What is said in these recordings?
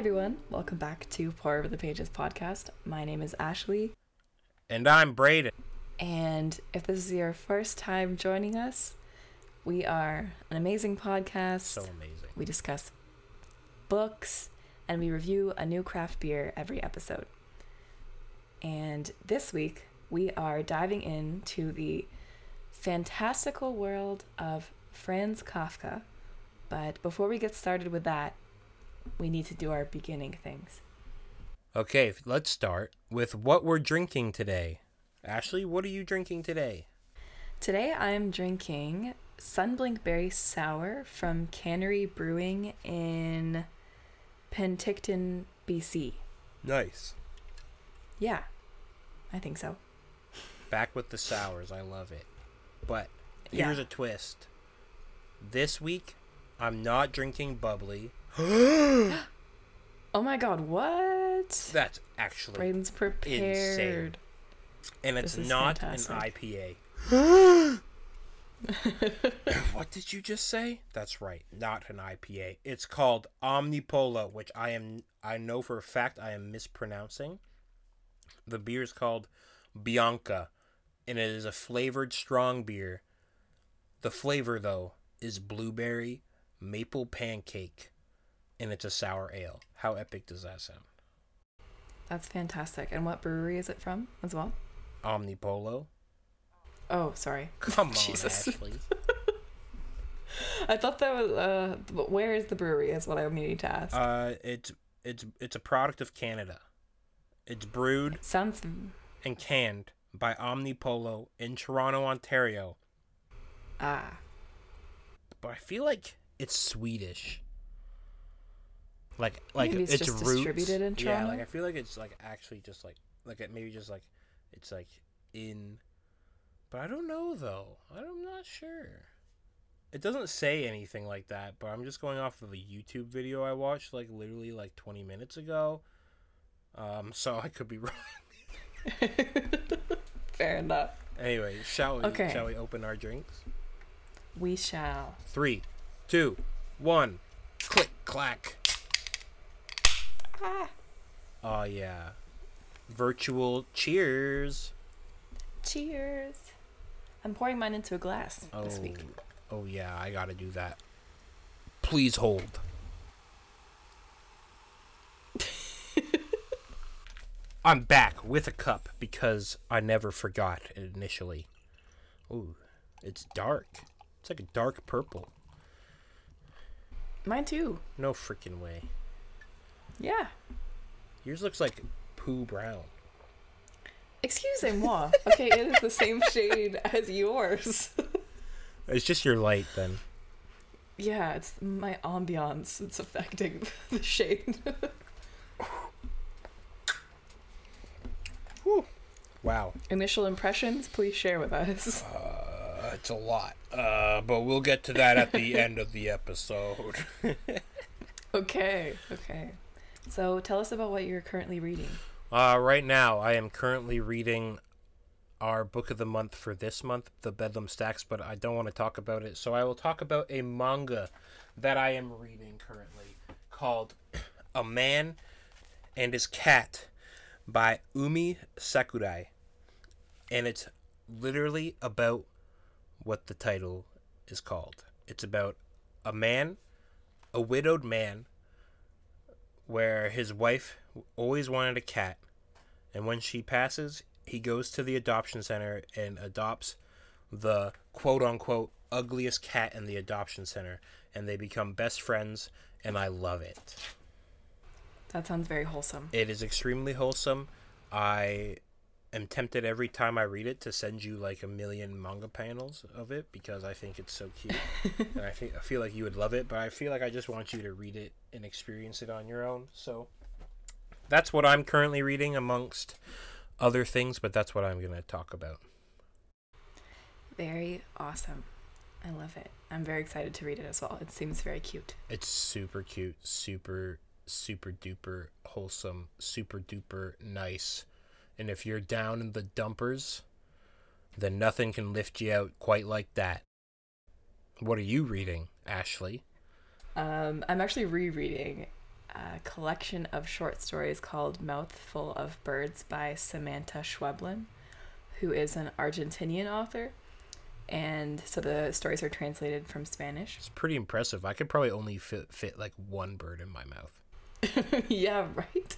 everyone. Welcome back to Pour Over the Pages podcast. My name is Ashley, And I'm Braden. and if this is your first time joining us, we are an amazing podcast. So amazing. We discuss books and we review a new craft beer every episode. And this week, we are diving into the fantastical world of Franz Kafka. But before we get started with that, we need to do our beginning things. Okay, let's start with what we're drinking today. Ashley, what are you drinking today? Today I'm drinking Sunblink Berry Sour from Cannery Brewing in Penticton, BC. Nice. Yeah, I think so. Back with the sours. I love it. But Yeah. here's a twist. This week, I'm not drinking bubbly. Oh my god, what? That's actually. Braden's prepared. and it's not fantastic. an IPA. what did you just say? That's right, not an IPA. It's called Omnipollo, which I am I know for a fact I am mispronouncing. The beer is called Bianca, and it is a flavored strong beer. The flavor though is blueberry maple pancake, and it's a sour ale. How epic does that sound? That's fantastic. And what brewery is it from as well? Omnipollo. Oh, sorry. Come on, Jesus. Ashley. I thought that was uh where is the brewery is what I needed to ask. Uh, it's it's it's a product of Canada. It's brewed Sounds and canned by Omnipollo in Toronto, Ontario. ah. But I feel like it's Swedish. Like like Maybe it's its just roots. distributed in Yeah, like I feel like it's like actually just like like it maybe just like it's like in. But I don't know though. I'm not sure. It doesn't say anything like that, but I'm just going off of a YouTube video I watched like literally like 20 minutes ago. Um, so I could be wrong. Fair enough. Anyway, shall we? Okay. Shall we open our drinks? We shall. Three, two, one. Click, clack. Oh yeah. Virtual cheers. Cheers. I'm pouring mine into a glass Oh, this week. oh yeah, I gotta do that. Please hold. I'm back with a cup because I never forgot it initially. Ooh, it's dark. It's like a dark purple. Mine too. No freaking way. Yeah. Yours looks like poo brown. Excusez-moi. Okay, it is the same shade as yours. It's just your light then. yeah, it's my ambiance. It's affecting the shade. Wow. Initial impressions, please share with us. Uh, it's a lot. Uh, but we'll get to that at the end of the episode. Okay, okay. So tell us about what you're currently reading. Uh, right now, I am currently reading our book of the month for this month, The Bedlam Stacks, but I don't want to talk about it. So I will talk about a manga that I am reading currently called A Man and His Cat by Umi Sakurai. And it's literally about what the title is called. It's about a man, a widowed man, where his wife always wanted a cat, and when she passes, he goes to the adoption center and adopts the quote unquote ugliest cat in the adoption center, and they become best friends, and I love it. That sounds very wholesome. It is extremely wholesome. I am tempted every time I read it to send you like a million manga panels of it because I think it's so cute. and I, think, I feel like you would love it, but I feel like I just want you to read it and experience it on your own. So that's what I'm currently reading amongst other things, but that's what I'm going to talk about. Very awesome. I love it. I'm very excited to read it as well. It seems very cute. It's super cute, super, super duper wholesome, super duper nice. And if you're down in the dumpers, then nothing can lift you out quite like that. What are you reading, Ashley? Um, I'm actually rereading a collection of short stories called Mouthful of Birds by Samantha Schweblin, who is an Argentinian author. And so the stories are translated from Spanish. It's pretty impressive. I could probably only fit, fit like one bird in my mouth. yeah, right?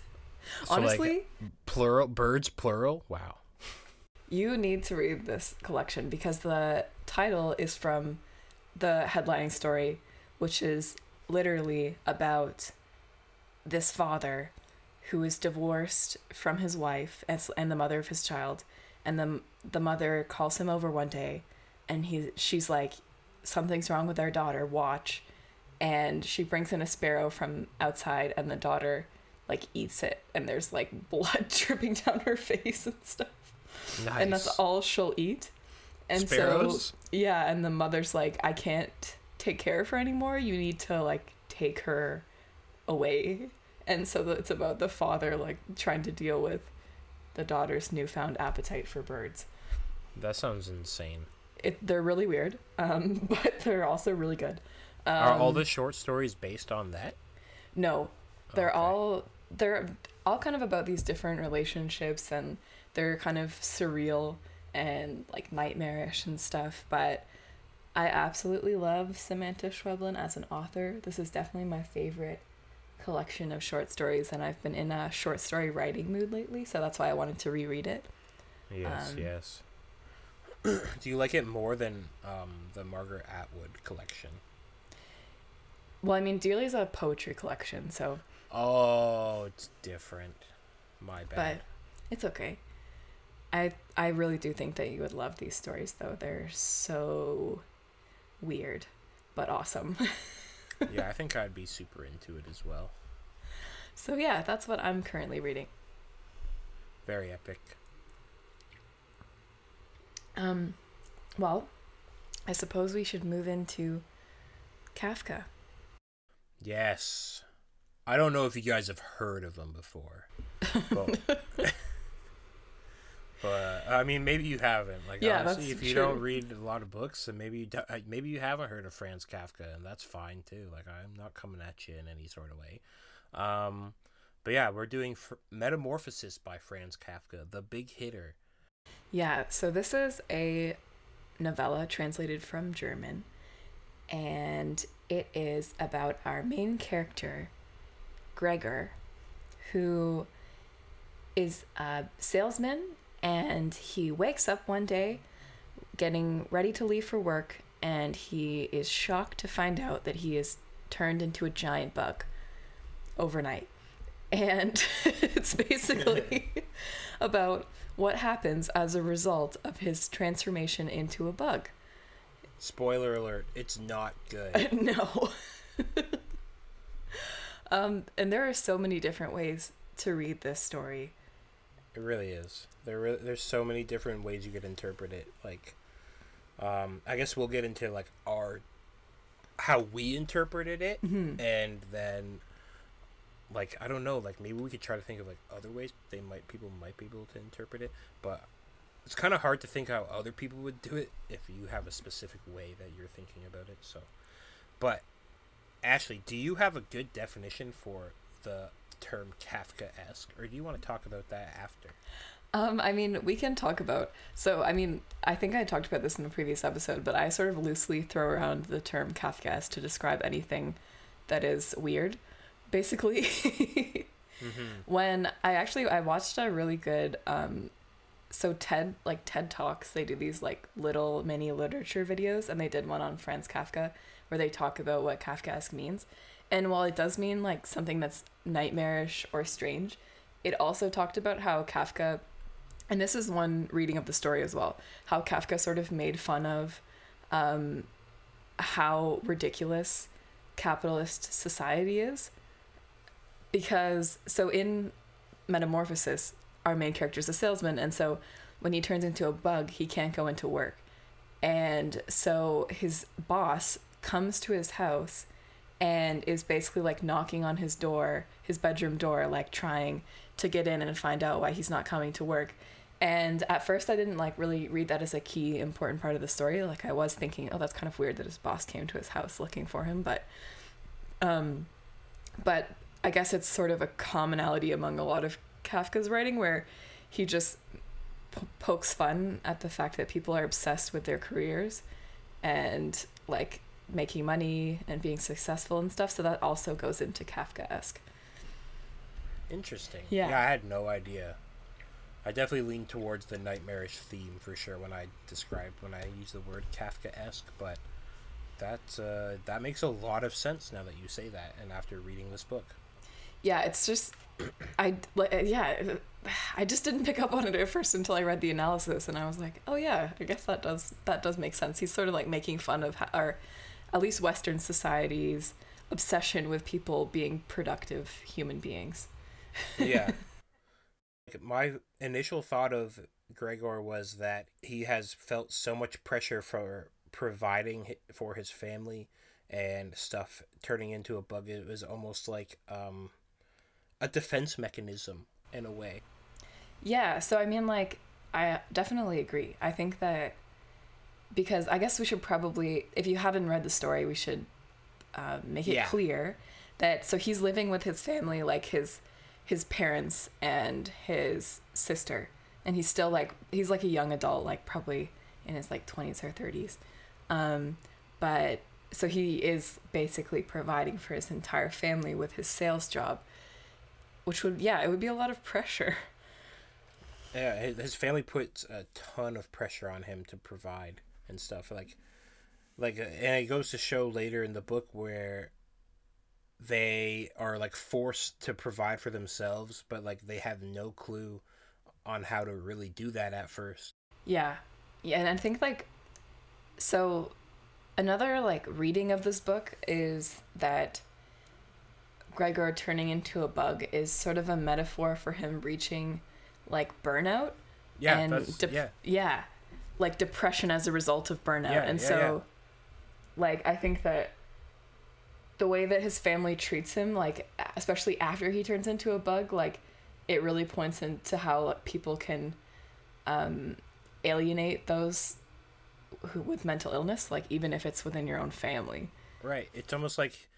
So, like, Honestly, Plural birds, plural. Wow. you need to read this collection because the title is from the headlining story, which is literally about this father who is divorced from his wife and, and the mother of his child and the the mother calls him over one day and he she's like something's wrong with our daughter watch and she brings in a sparrow from outside and the daughter like eats it and there's like blood dripping down her face and stuff Nice. and that's all she'll eat. And Sparrows? so yeah, and the mother's like, I can't take care of her anymore. You need to like take her away. And so it's about the father like trying to deal with the daughter's newfound appetite for birds. That sounds insane. It they're really weird, um, but they're also really good. Um, Are all the short stories based on that? No, they're Okay. all they're all kind of about these different relationships and they're kind of surreal and like nightmarish and stuff. But I absolutely love Samantha Schweblin as an author. This is definitely my favorite collection of short stories, and I've been in a short story writing mood lately, so that's why I wanted to reread it. Yes, Um, yes. Do you like it more than um, the Margaret Atwood collection? Well, I mean, Dearly's a poetry collection, so Oh, it's different. My bad. but it's okay. I I really do think that you would love these stories though. They're so weird, but awesome. yeah, I think I'd be super into it as well. so yeah, that's what I'm currently reading. Very epic. Um well, I suppose we should move into Kafka. Yes. I don't know if you guys have heard of them before. But, but I mean, maybe you haven't. Like, Yeah, honestly, if you true. don't read a lot of books, then maybe you do, uh, maybe you haven't heard of Franz Kafka, and that's fine too. Like, I'm not coming at you in any sort of way. Um, but yeah, we're doing fr- Metamorphosis by Franz Kafka, the big hitter. Yeah, so this is a novella translated from German, and it is about our main character, Gregor, who is a salesman, and he wakes up one day getting ready to leave for work, and he is shocked to find out that he is turned into a giant bug overnight. And it's basically about what happens as a result of his transformation into a bug. Spoiler alert: It's not good. no. Um, and there are so many different ways to read this story. It really is. There, re- there's so many different ways you could interpret it. Like, um, I guess we'll get into like our how we interpreted it, Mhm. and then like I don't know, like maybe we could try to think of like other ways they might people might be able to interpret it, but it's kind of hard to think how other people would do it if you have a specific way that you're thinking about it. So, but Ashley, do you have a good definition for the term Kafka-esque, or do you want to talk about that after? Um, I mean, we can talk about. So, I mean, I think I talked about this in a previous episode, but I sort of loosely throw around the term Kafkaesque to describe anything that is weird. Basically, Mm-hmm. when I actually I watched a really good um so TED like TED Talks, they do these like little mini literature videos and they did one on Franz Kafka where they talk about what Kafkaesque means. And while it does mean like something that's nightmarish or strange, it also talked about how Kafka and this is one reading of the story as well, how Kafka sort of made fun of um how ridiculous capitalist society is because so in metamorphosis our main character is a salesman and so when he turns into a bug he can't go into work. And so his boss comes to his house and is basically like knocking on his door his bedroom door like trying to get in and find out why he's not coming to work. And at first i didn't like really read that as a key important part of the story. Like i was thinking oh that's kind of weird that his boss came to his house looking for him but um but I guess it's sort of a commonality among a lot of Kafka's writing where he just p- pokes fun at the fact that people are obsessed with their careers and like making money and being successful and stuff. So that also goes into Kafka esque. Interesting. Yeah. Yeah, I had no idea. I definitely lean towards the nightmarish theme for sure when I describe when I use the word Kafka-esque, but that uh, that makes a lot of sense now that you say that, and after reading this book. Yeah, it's just I like yeah, I just didn't pick up on it at first until I read the analysis, and I was like, oh yeah, I guess that does that does make sense. He's sort of like making fun of our, at least Western society's obsession with people being productive human beings. Yeah. My initial thought of Gregor was that he has felt so much pressure for providing for his family and stuff turning into a bug. It was almost like um, a defense mechanism in a way. Yeah, so I mean, like, I definitely agree. I think that because I guess we should probably, if you haven't read the story, we should uh, make it Yeah. clear that so he's living with his family, like his his parents and his sister, and he's still like he's like a young adult, like probably in his like twenties or thirties, um, but so he is basically providing for his entire family with his sales job, which would yeah, it would be a lot of pressure. Yeah, his, family puts a ton of pressure on him to provide and stuff like, like, uh, and it goes to show later in the book where they are like forced to provide for themselves, but like they have no clue on how to really do that at first. Yeah. Yeah, and I think like so another like reading of this book is that Gregor turning into a bug is sort of a metaphor for him reaching like burnout Yeah, and that's, dep- yeah, yeah, like depression as a result of burnout. Yeah, and yeah, so like I think that the way that his family treats him like especially after he turns into a bug like it really points into how like, people can um alienate those who with mental illness like even if it's within your own family right. It's almost like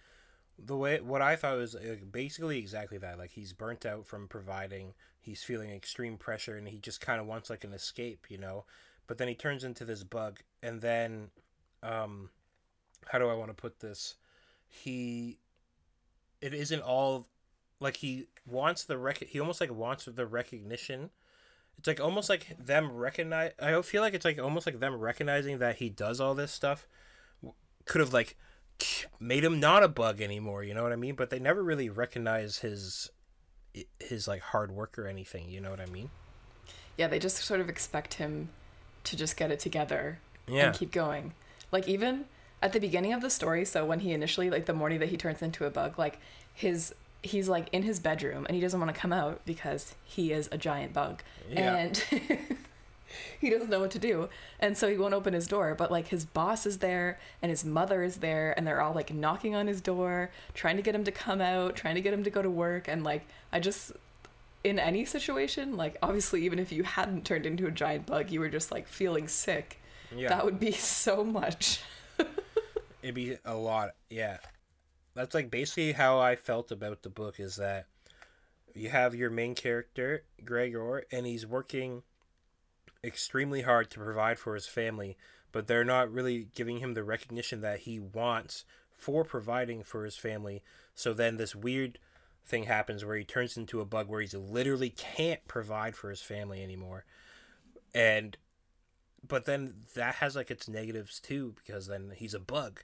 the way what I thought was basically exactly that. Like he's burnt out from providing. He's feeling extreme pressure, and he just kind of wants like an escape, you know. But then he turns into this bug, and then, um, how do I want to put this? He, it isn't all, like he wants the rec. He almost like wants the recognition. It's like almost like them recognize. I feel like it's like almost like them recognizing that he does all this stuff. Could have like made him not a bug anymore you know what i mean? But they never really recognize his his like hard work or anything you know what i mean? Yeah they just sort of expect him to just get it together yeah. and keep going. Like even at the beginning of the story so when he initially like the morning that he turns into a bug like his he's like in his bedroom and he doesn't want to come out because he is a giant bug. Yeah. and he doesn't know what to do. And so he won't open his door but like his boss is there and his mother is there and they're all like knocking on his door trying to get him to come out trying to get him to go to work. And like i just in any situation like obviously even if you hadn't turned into a giant bug you were just like feeling sick. Yeah. That would be so much. It'd be a lot. Yeah. That's like basically how i felt about the book is that you have your main character gregor and he's working extremely hard to provide for his family but they're not really giving him the recognition that he wants for providing for his family. So then this weird thing happens where he turns into a bug where he literally can't provide for his family anymore. And but then that has like its negatives too because then he's a bug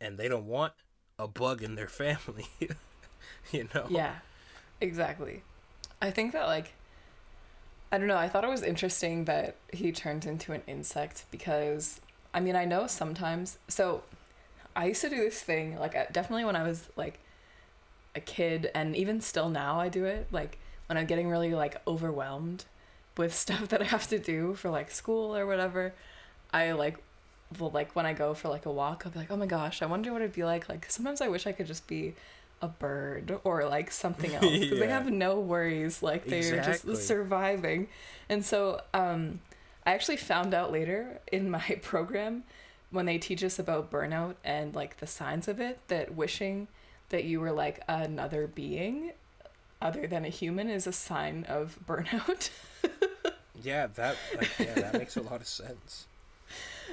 and they don't want a bug in their family you know? Yeah exactly. I think that like i don't know i thought it was interesting that he turned into an insect because i mean i know sometimes so i used to do this thing like uh, definitely when i was like a kid and even still now i do it like when i'm getting really like overwhelmed with stuff that i have to do for like school or whatever i like will like when i go for like a walk i'll be like oh my gosh i wonder what it'd be like like sometimes i wish i could just be a bird or like something else because they have no worries like they're Exactly. just surviving and so um i actually found out later in my program when they teach us about burnout and like the signs of it that wishing that you were like another being other than a human is a sign of burnout. Yeah, that like, yeah, that makes a lot of sense.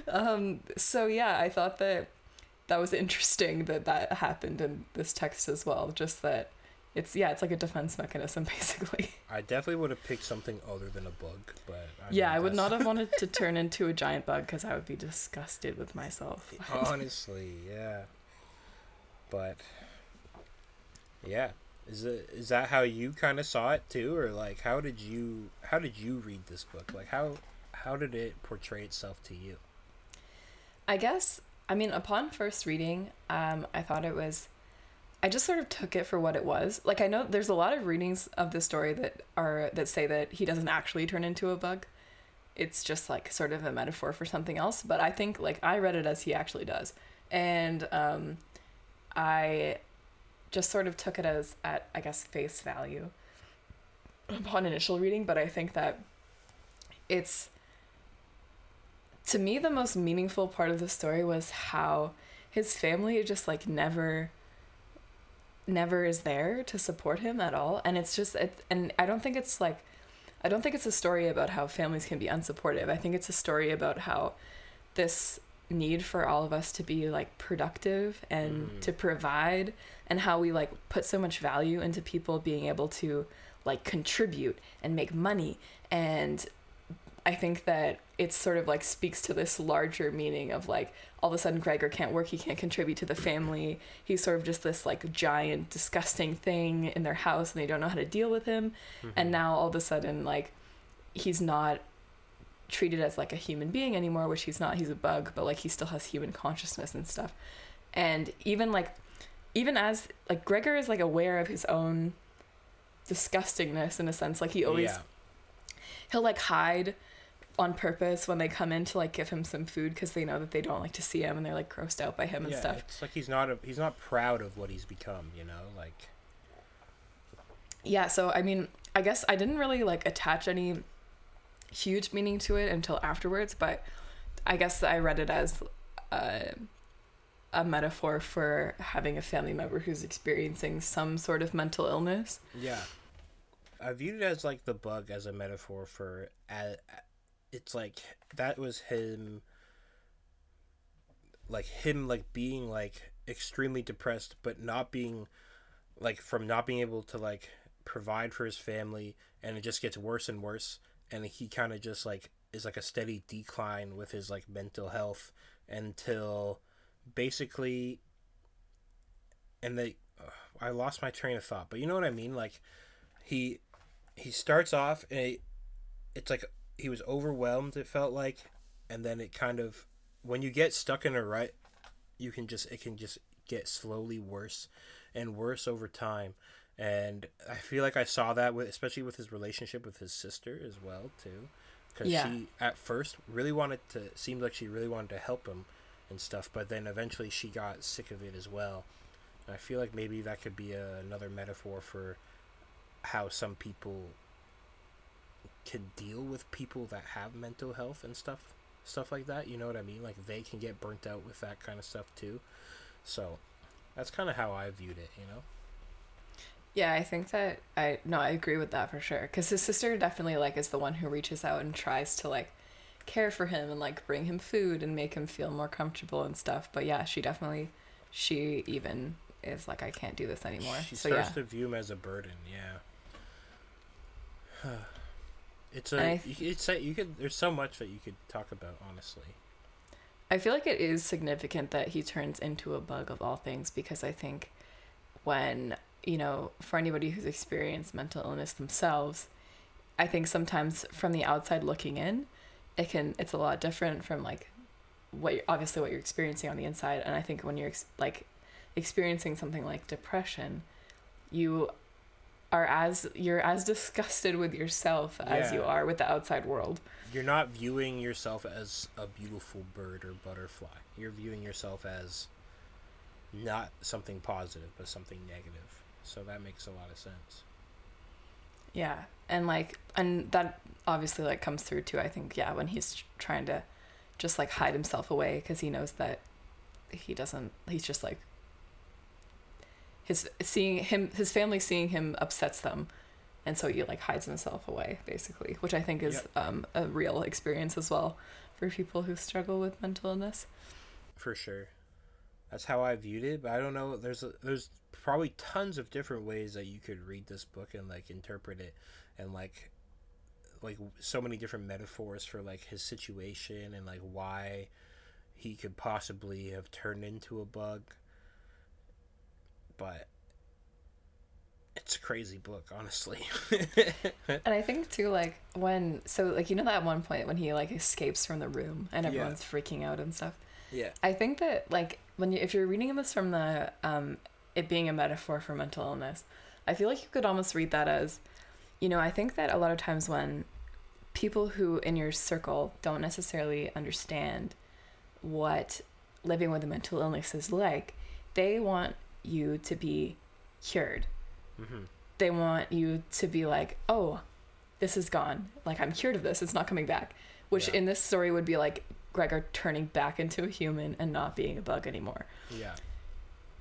um, so yeah, I thought that that was interesting that that happened in this text as well. Just that it's yeah, it's like a defense mechanism basically. I definitely would have picked something other than a bug, but I yeah, I would that's- not have wanted to turn into a giant bug because I would be disgusted with myself. Honestly, yeah. But yeah, is it is that how you kind of saw it too, or like how did you how did you read this book? Like how how did it portray itself to you? I guess I mean upon first reading, um, I thought it was I just sort of took it for what it was. Like I know there's a lot of readings of the story that are that say that he doesn't actually turn into a bug. It's just like sort of a metaphor for something else, but I think like I read it as he actually does. And um I just sort of took it as at I guess face value upon initial reading, but I think that it's to me the most meaningful part of the story was how his family just like never never is there to support him at all and it's just it, and i don't think it's like i don't think it's a story about how families can be unsupportive i think it's a story about how this need for all of us to be like productive and Mm. to provide and how we like put so much value into people being able to like contribute and make money and I think that it sort of like speaks to this larger meaning of like all of a sudden Gregor can't work, he can't contribute to the family. He's sort of just this like giant, disgusting thing in their house and they don't know how to deal with him. Mm-hmm. And now all of a sudden, like, he's not treated as like a human being anymore, which he's not, he's a bug, but like he still has human consciousness and stuff. And even like, even as like Gregor is like aware of his own disgustingness in a sense, like he always yeah. he'll like hide on purpose when they come in to like give him some food because they know that they don't like to see him and they're like grossed out by him and yeah, stuff. it's like he's not a, he's not proud of what he's become, you know, like Yeah, so I mean, I guess I didn't really like attach any huge meaning to it until afterwards, but I guess I read it as a, a metaphor for having a family member who's experiencing some sort of mental illness. Yeah. I viewed it as like the bug as a metaphor for uh, it's like that was him like him like being like extremely depressed but not being like from not being able to like provide for his family and it just gets worse and worse and he kind of just like is like a steady decline with his like mental health until basically and they I lost my train of thought but you know what I mean? Like he he starts off and it, it's like he was overwhelmed it felt like and then it kind of when you get stuck in a rut you can just it can just get slowly worse and worse over time and i feel like i saw that with especially with his relationship with his sister as well too because Yeah. she at first really wanted to seemed like she really wanted to help him and stuff but then eventually she got sick of it as well and i feel like maybe that could be a, another metaphor for how some people can deal with people that have mental health and stuff stuff like that you know what i mean like they can get burnt out with that kind of stuff too so that's kind of how i viewed it you know Yeah, I think that I no, I agree with that for sure. Because his sister definitely like is the one who reaches out and tries to like care for him and like bring him food and make him feel more comfortable and stuff. But yeah, she definitely, she even is like, I can't do this anymore. she so starts yeah, to view him as a burden yeah it's I a you- it's a, you could there's so much that you could talk about honestly. I feel like it is significant that he turns into a bug of all things because I think when, you know, for anybody who's experienced mental illness themselves, I think sometimes from the outside looking in, it can it's a lot different from like what you're, obviously what you're experiencing on the inside. And I think when you're ex- like experiencing something like depression, you are as you're as disgusted with yourself as you are with the outside world. you're not viewing yourself as a beautiful bird or butterfly you're viewing yourself as not something positive but something negative so that makes a lot of sense Yeah, and like, and that obviously like comes through too. I think yeah, when he's trying to just like hide himself away because he knows that he doesn't. He's just like his seeing him his family seeing him upsets them and so he like hides himself away basically which i think is Yep. um, a real experience as well for people who struggle with mental illness for sure. That's how I viewed it, but I don't know. There's a, there's probably tons of different ways that you could read this book and like interpret it, and like like so many different metaphors for like his situation and like why he could possibly have turned into a bug. But it's a crazy book, honestly. and i think too like when so like you know that one point when he like escapes from the room and Yeah. everyone's freaking out and stuff yeah. I think that like when you if you're reading this from the um it being a metaphor for mental illness, I feel like you could almost read that as, you know, I think that a lot of times when people who in your circle don't necessarily understand what living with a mental illness is like, they want you to be cured. hmm They want you to be like, "Oh, this is gone. Like I'm cured of this. It's not coming back." Which Yeah. in this story would be like Gregor turning back into a human and not being a bug anymore. Yeah.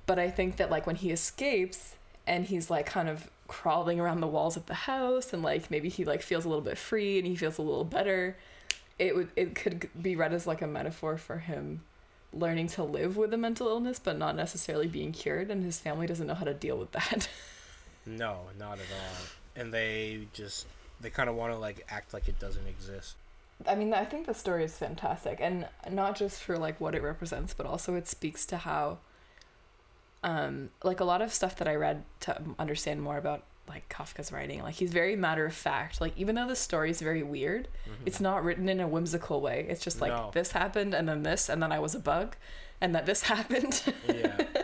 But I think that like when he escapes and he's like kind of crawling around the walls of the house and like maybe he like feels a little bit free and he feels a little better, it would it could be read as like a metaphor for him learning to live with a mental illness but not necessarily being cured and his family doesn't know how to deal with that. No, not at all. And they just they kind of want to like act like it doesn't exist. I mean, I think the story is fantastic, and not just for like what it represents, but also it speaks to how, um, like a lot of stuff that I read to understand more about like Kafka's writing. Like he's very matter of fact. Like even though the story is very weird, it's not written in a whimsical way. It's just like No. this happened, and then this, and then I was a bug, and that this happened. Yeah.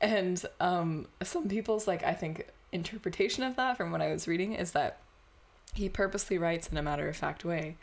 and um, some people's like I think interpretation of that from what I was reading is that he purposely writes in a matter of fact way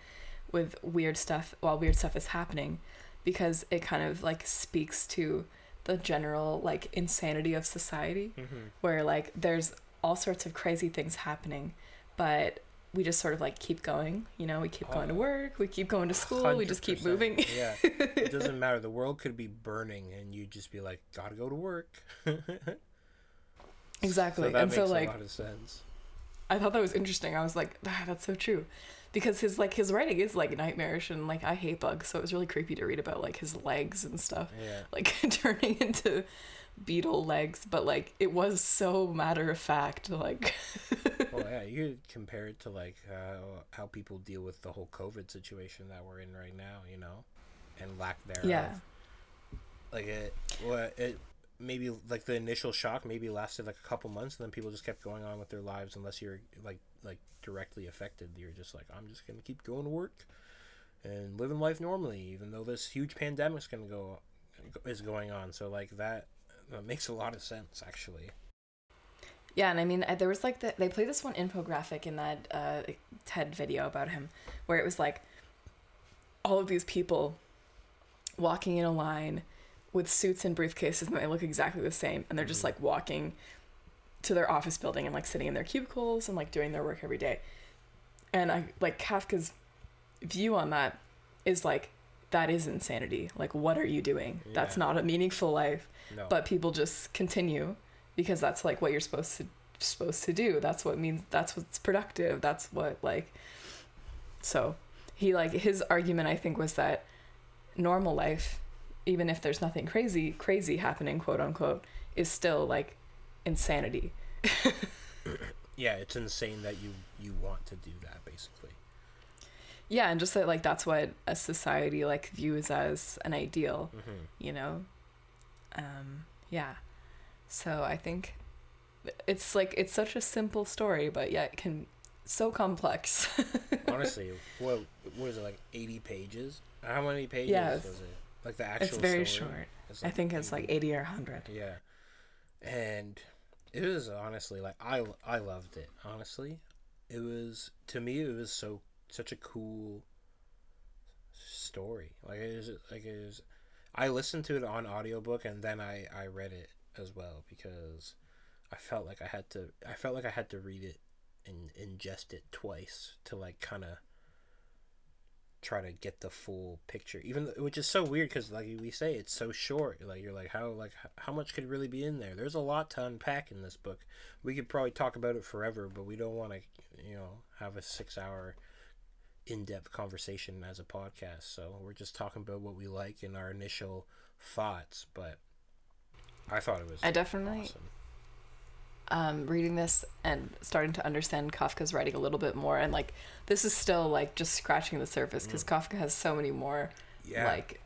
with weird stuff while weird stuff is happening because it kind of like speaks to the general like insanity of society hmm where like there's all sorts of crazy things happening but we just sort of like keep going you know we keep going to Oh. work we keep going to school we just keep moving yeah. It doesn't matter. The world could be burning and you just be like, gotta go to work. exactly So that and makes so a like lot of sense. I thought that was interesting. I was like, ah, that's so true. Because his like his writing is like nightmarish and like I hate bugs, so it was really creepy to read about like his legs and stuff. Yeah. Like turning into beetle legs, but like it was so matter of fact, like Well, yeah, you could compare it to like how how people deal with the whole COVID situation that we're in right now, you know, and lack thereof. Yeah. Like it, well, it maybe like the initial shock maybe lasted like a couple months, and then people just kept going on with their lives unless you're like like directly affected. You're just like, I'm just gonna keep going to work and living life normally, even though this huge pandemic's gonna go is going on. So like that, that makes a lot of sense actually. Yeah, and I mean, there was like the, they played this one infographic in that uh, TED video about him, where it was like all of these people walking in a line with suits and briefcases, and they look exactly the same, and they're just Mhm. like walking to their office building and like sitting in their cubicles and like doing their work every day. And I like Kafka's view on that is like that is insanity. Like, what are you doing? That's not a meaningful life No. but people just continue because that's like what you're supposed to supposed to do that's what means that's what's productive that's what like so he like his argument i think was that normal life even if there's nothing crazy crazy happening quote unquote is still like insanity yeah, it's insane that you you want to do that basically. yeah and just that like that's what a society like views as an ideal hmm you know um yeah so i think it's like it's such a simple story but yet it can so complex Honestly, what what is it like? Eighty pages? How many pages Yeah, it's- was it? Like the actual. it's very short It's i think it's like 80 or 100 Yeah, and it was honestly like I I loved it. Honestly, it was to me it was so such a cool story. Like it is like it is. I listened to it on audiobook and then I I read it as well because I felt like I had to I felt like I had to read it and ingest it twice to like kind of try to get the full picture even which is so weird because like we say it's so short. Like you're like how like how much could really be in there? There's a lot to unpack in this book. We could probably talk about it forever but we don't want to you know have a six hour in-depth conversation as a podcast. So we're just talking about what we like and our initial thoughts but i thought it was I definitely awesome. Um, reading this and starting to understand Kafka's writing a little bit more, and like this is still like just scratching the surface because Kafka has so many more Mm. yeah like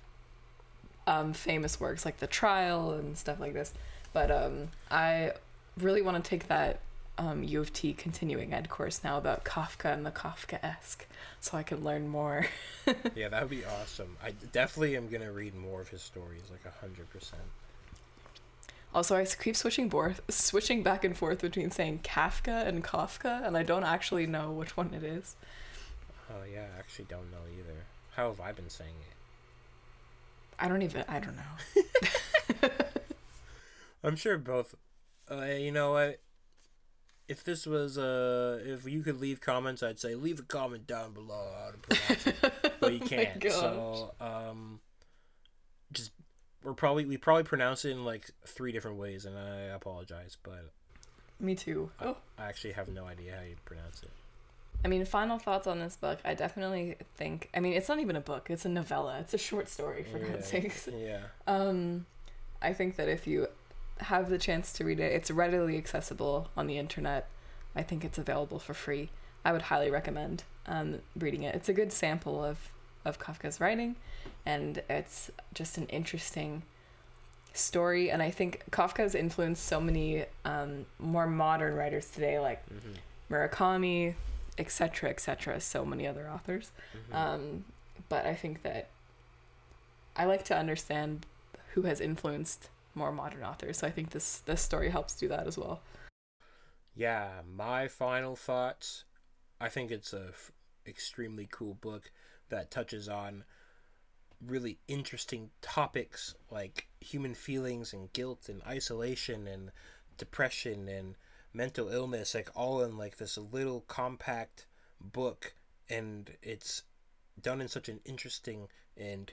um, famous works like The Trial and stuff like this. But um, I really want to take that um, U of T continuing ed course now about Kafka and the Kafka-esque, so I can learn more. yeah that would be awesome i definitely am gonna read more of his stories like a hundred percent Also, I keep switching switching back and forth between saying Kafka and Kafka, and I don't actually know which one it is. Oh yeah, I actually don't know either. How have I been saying it? I don't even. I don't know. I'm sure both. Uh, you know what? If this was uh, if you could leave comments, I'd say leave a comment down below how to pronounce it, but you Oh can't. so um, we're probably we probably pronounce it in like three different ways, and I apologize, but Me too. Oh. I actually have no idea how you pronounce it. I mean, final thoughts on this book. I definitely think. I mean, it's not even a book. It's a novella. It's a short story, for yeah, God's sakes. Yeah. Um, I think that if you have the chance to read it, it's readily accessible on the internet. I think it's available for free. I would highly recommend um, reading it. It's a good sample of, of Kafka's writing, and it's just an interesting story. And I think Kafka has influenced so many um, more modern writers today, like hmm Murakami, etc., etc., so many other authors. hmm Um, but I think that I like to understand who has influenced more modern authors. So I think this this story helps do that as well. Yeah, my final thoughts. I think it's a f- extremely cool book that touches on really interesting topics like human feelings and guilt and isolation and depression and mental illness like all in like this little compact book. And it's done in such an interesting and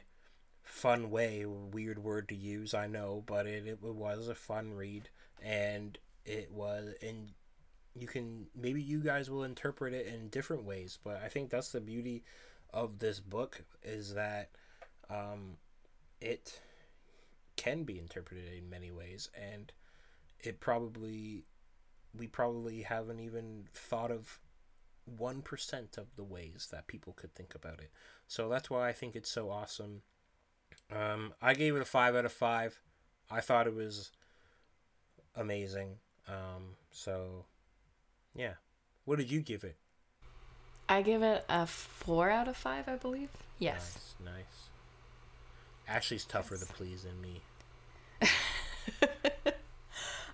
fun way. Weird word to use i know but it, it was a fun read. And it was and you can maybe you guys will interpret it in different ways but i think that's the beauty of this book is that um, it can be interpreted in many ways and it probably we probably haven't even thought of 1% of the ways that people could think about it so that's why i think it's so awesome um, i gave it a 5 out of 5 i thought it was amazing um, so yeah. What did you give it? I give it a four out of five, I believe. Yes. Nice. nice. Ashley's tougher to please than me.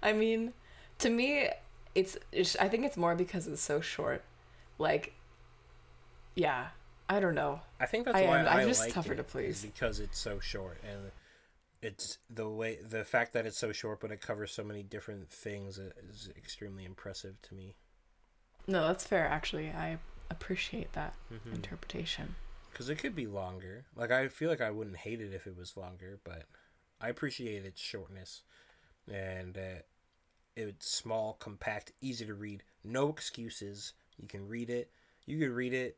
I mean, to me, it's, it's. I think it's more because it's so short. Like, yeah, I don't know. I think that's I why am- I I'm just like tougher it, to please. because it's so short and it's the way the fact that it's so short but it covers so many different things is extremely impressive to me. No, that's fair. Actually, I appreciate that Mm-hmm. interpretation. Because it could be longer. Like I feel like I wouldn't hate it if it was longer, but I appreciate its shortness and uh, it's small, compact, easy to read. No excuses. You can read it. You could read it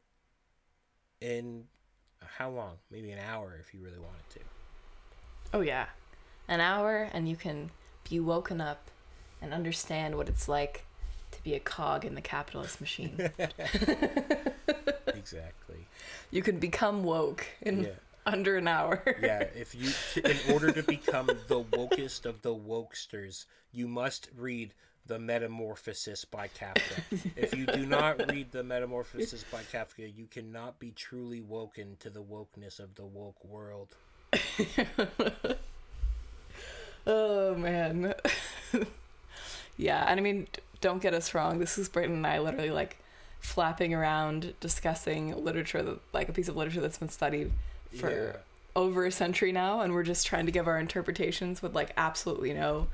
in how long? Maybe an hour if you really wanted to. Oh yeah, an hour, and you can be woken up and understand what it's like to be a cog in the capitalist machine. exactly. you can become woke in Yeah. under an hour. Yeah, if you in order to become the wokest of the wokesters, you must read The Metamorphosis by Kafka. if you do not read The Metamorphosis by Kafka, you cannot be truly woken to the wokeness of the woke world. oh man. yeah, and I mean, d- don't get us wrong. This is Braden and I literally like flapping around discussing literature, that, like a piece of literature that's been studied for Yeah. over a century now, and we're just trying to give our interpretations with like absolutely no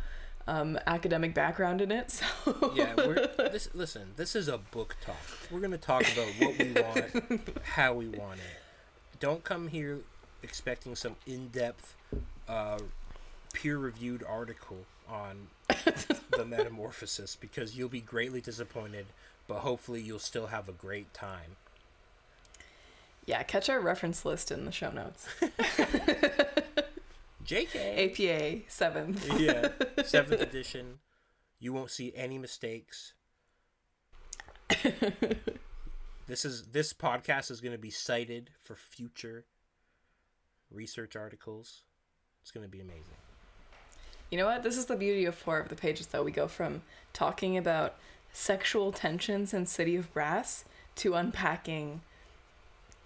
um, academic background in it. So yeah, we're this. Listen, this is a book talk. We're gonna talk about what we want, how we want it. don't come here expecting some in-depth, uh, peer-reviewed article on the metamorphosis because you'll be greatly disappointed, but hopefully you'll still have a great time. Yeah, catch our reference list in the show notes. JK. APA seventh. yeah, seventh edition. You won't see any mistakes. this is this podcast is going to be cited for future research articles. It's going to be amazing. You know what? This is the beauty of four of the pages, though. We go from talking about sexual tensions in City of Brass to unpacking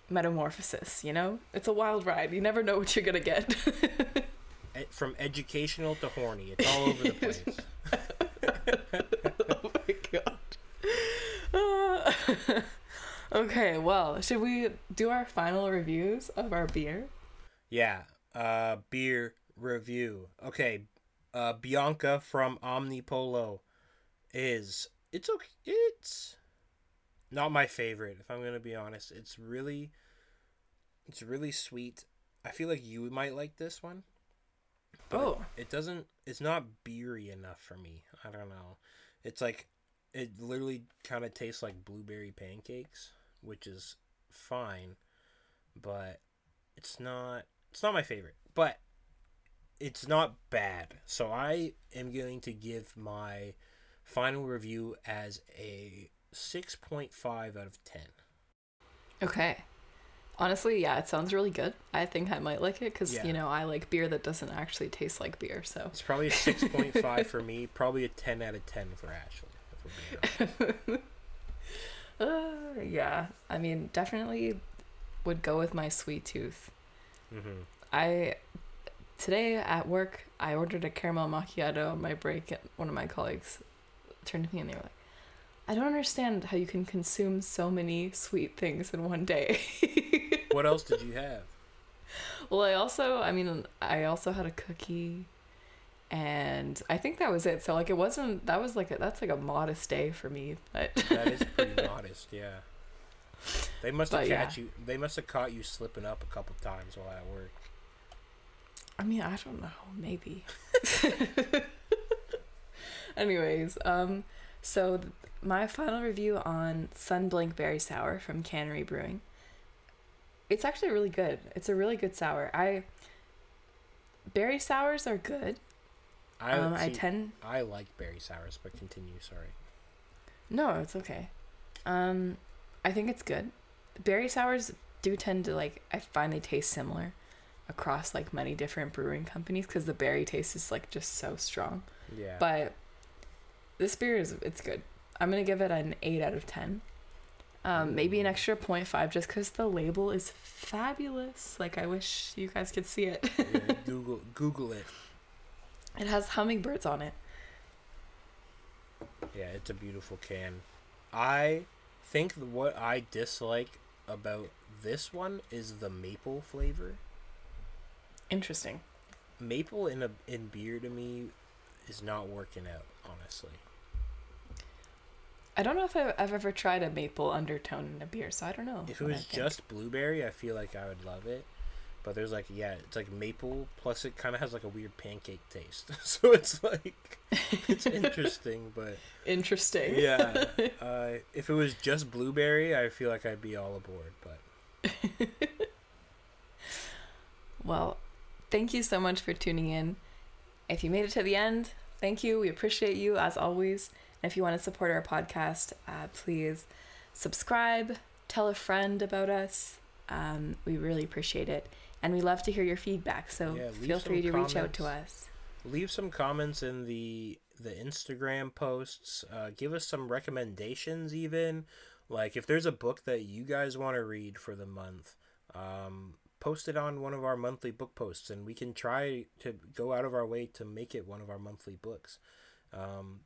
metamorphosis. You know, it's a wild ride. You never know what you're gonna get. E- From educational to horny, it's all over the place. oh my god. okay, well, should we do our final reviews of our beer? Yeah. Uh, beer review. Okay. Uh, Bianca from Omnipollo is it's okay. It's not my favorite. If I'm gonna be honest, it's really, it's really sweet. I feel like you might like this one. Oh. It doesn't. It's not beery enough for me. I don't know. It's like it literally kind of tastes like blueberry pancakes, which is fine, but it's not. It's not my favorite, but it's not bad. So I am going to give my final review as a six point five out of ten. Okay. Honestly, yeah, it sounds really good. I think I might like it because, Yeah. you know, I like beer that doesn't actually taste like beer, so. It's probably a six point five for me. Probably a ten out of ten for Ashley. if we're being honest. Uh, yeah, I mean, definitely would go with my sweet tooth. Mhm. I today at work I ordered a caramel macchiato on my break and one of my colleagues turned to me and they were like, I don't understand how you can consume so many sweet things in one day. What else did you have? well, I also, I mean, I also had a cookie and I think that was it. So like it wasn't that was like a, that's like a modest day for me, but That is pretty modest, yeah. They must have But, yeah. catch you. They must have caught you slipping up a couple times while at work. I mean, I don't know, maybe. Anyways, um, so th- my final review on Sunblink Berry Sour from Cannery Brewing. It's actually really good. It's a really good sour. I berry sours are good. I um, I tend I like berry sours, but continue. Sorry. no, it's okay. Um, I think it's good. Berry sours do tend to like. I find they taste similar across like many different brewing companies because the berry taste is like just so strong. Yeah. But this beer is it's good. I'm gonna give it an eight out of ten. Um, maybe an Ooh. extra 0.5 just because the label is fabulous. Like I wish you guys could see it. Yeah, Google Google it. it has hummingbirds on it. Yeah, it's a beautiful can. I think what I dislike about this one is the maple flavor. Interesting. Maple in a in beer to me is not working out, honestly. I don't know if I've, I've ever tried a maple undertone in a beer, so I don't know. If it was just blueberry, I feel like I would love it. But there's like yeah, it's like maple plus it kind of has like a weird pancake taste. so it's like it's interesting, but interesting. yeah. Uh, if it was just blueberry, I feel like I'd be all aboard. But Well, thank you so much for tuning in. If you made it to the end, thank you. We appreciate you as always. And if you want to support our podcast, uh, please subscribe, tell a friend about us. Um, we really appreciate it. And we love to hear your feedback. So Yeah, feel free to reach out to us. leave some comments in the the Instagram posts. Uh, give us some recommendations, even like if there's a book that you guys want to read for the month. Um, post it on one of our monthly book posts, and we can try to go out of our way to make it one of our monthly books. Um,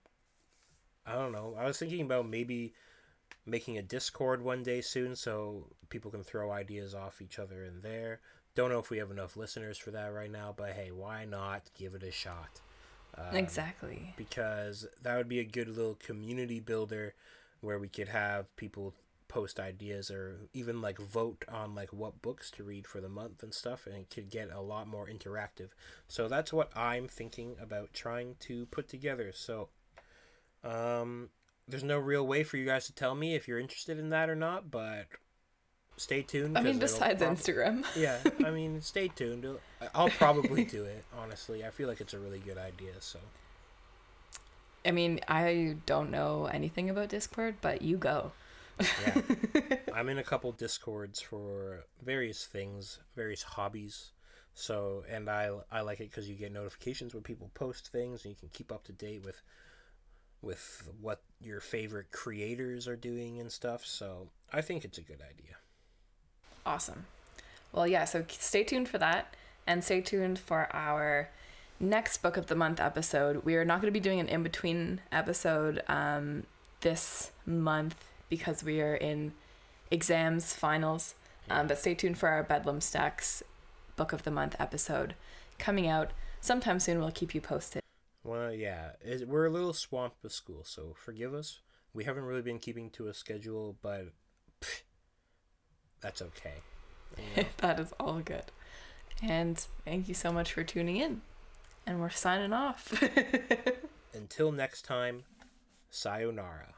I don't know. I was thinking about maybe making a Discord one day soon, so people can throw ideas off each other in there. Don't know if we have enough listeners for that right now, but hey, why not give it a shot? Um, exactly. Because that would be a good little community builder where we could have people post ideas or even like vote on like what books to read for the month and stuff and it could get a lot more interactive. So that's what i'm thinking about trying to put together. So um there's no real way for you guys to tell me if you're interested in that or not but stay tuned I mean, besides prob- Instagram. yeah i mean stay tuned. I'll probably do it honestly. I feel like it's a really good idea so. I mean, I don't know anything about Discord, but you go. Yeah. I'm in a couple discords for various things various hobbies. So and i i like it because you get notifications when people post things and you can keep up to date with with what your favorite creators are doing and stuff. So i think it's a good idea. Awesome. Well, yeah, so stay tuned for that and stay tuned for our next book of the month episode. We are not going to be doing an in between episode um, this month because we are in exams, finals. Um, but stay tuned for our Bedlam Stacks book of the month episode coming out sometime soon. We'll keep you posted. well yeah it, we're a little swamped with school so forgive us we haven't really been keeping to a schedule but pff, that's okay You know? that is all good. And thank you so much for tuning in. And we're signing off. until next time sayonara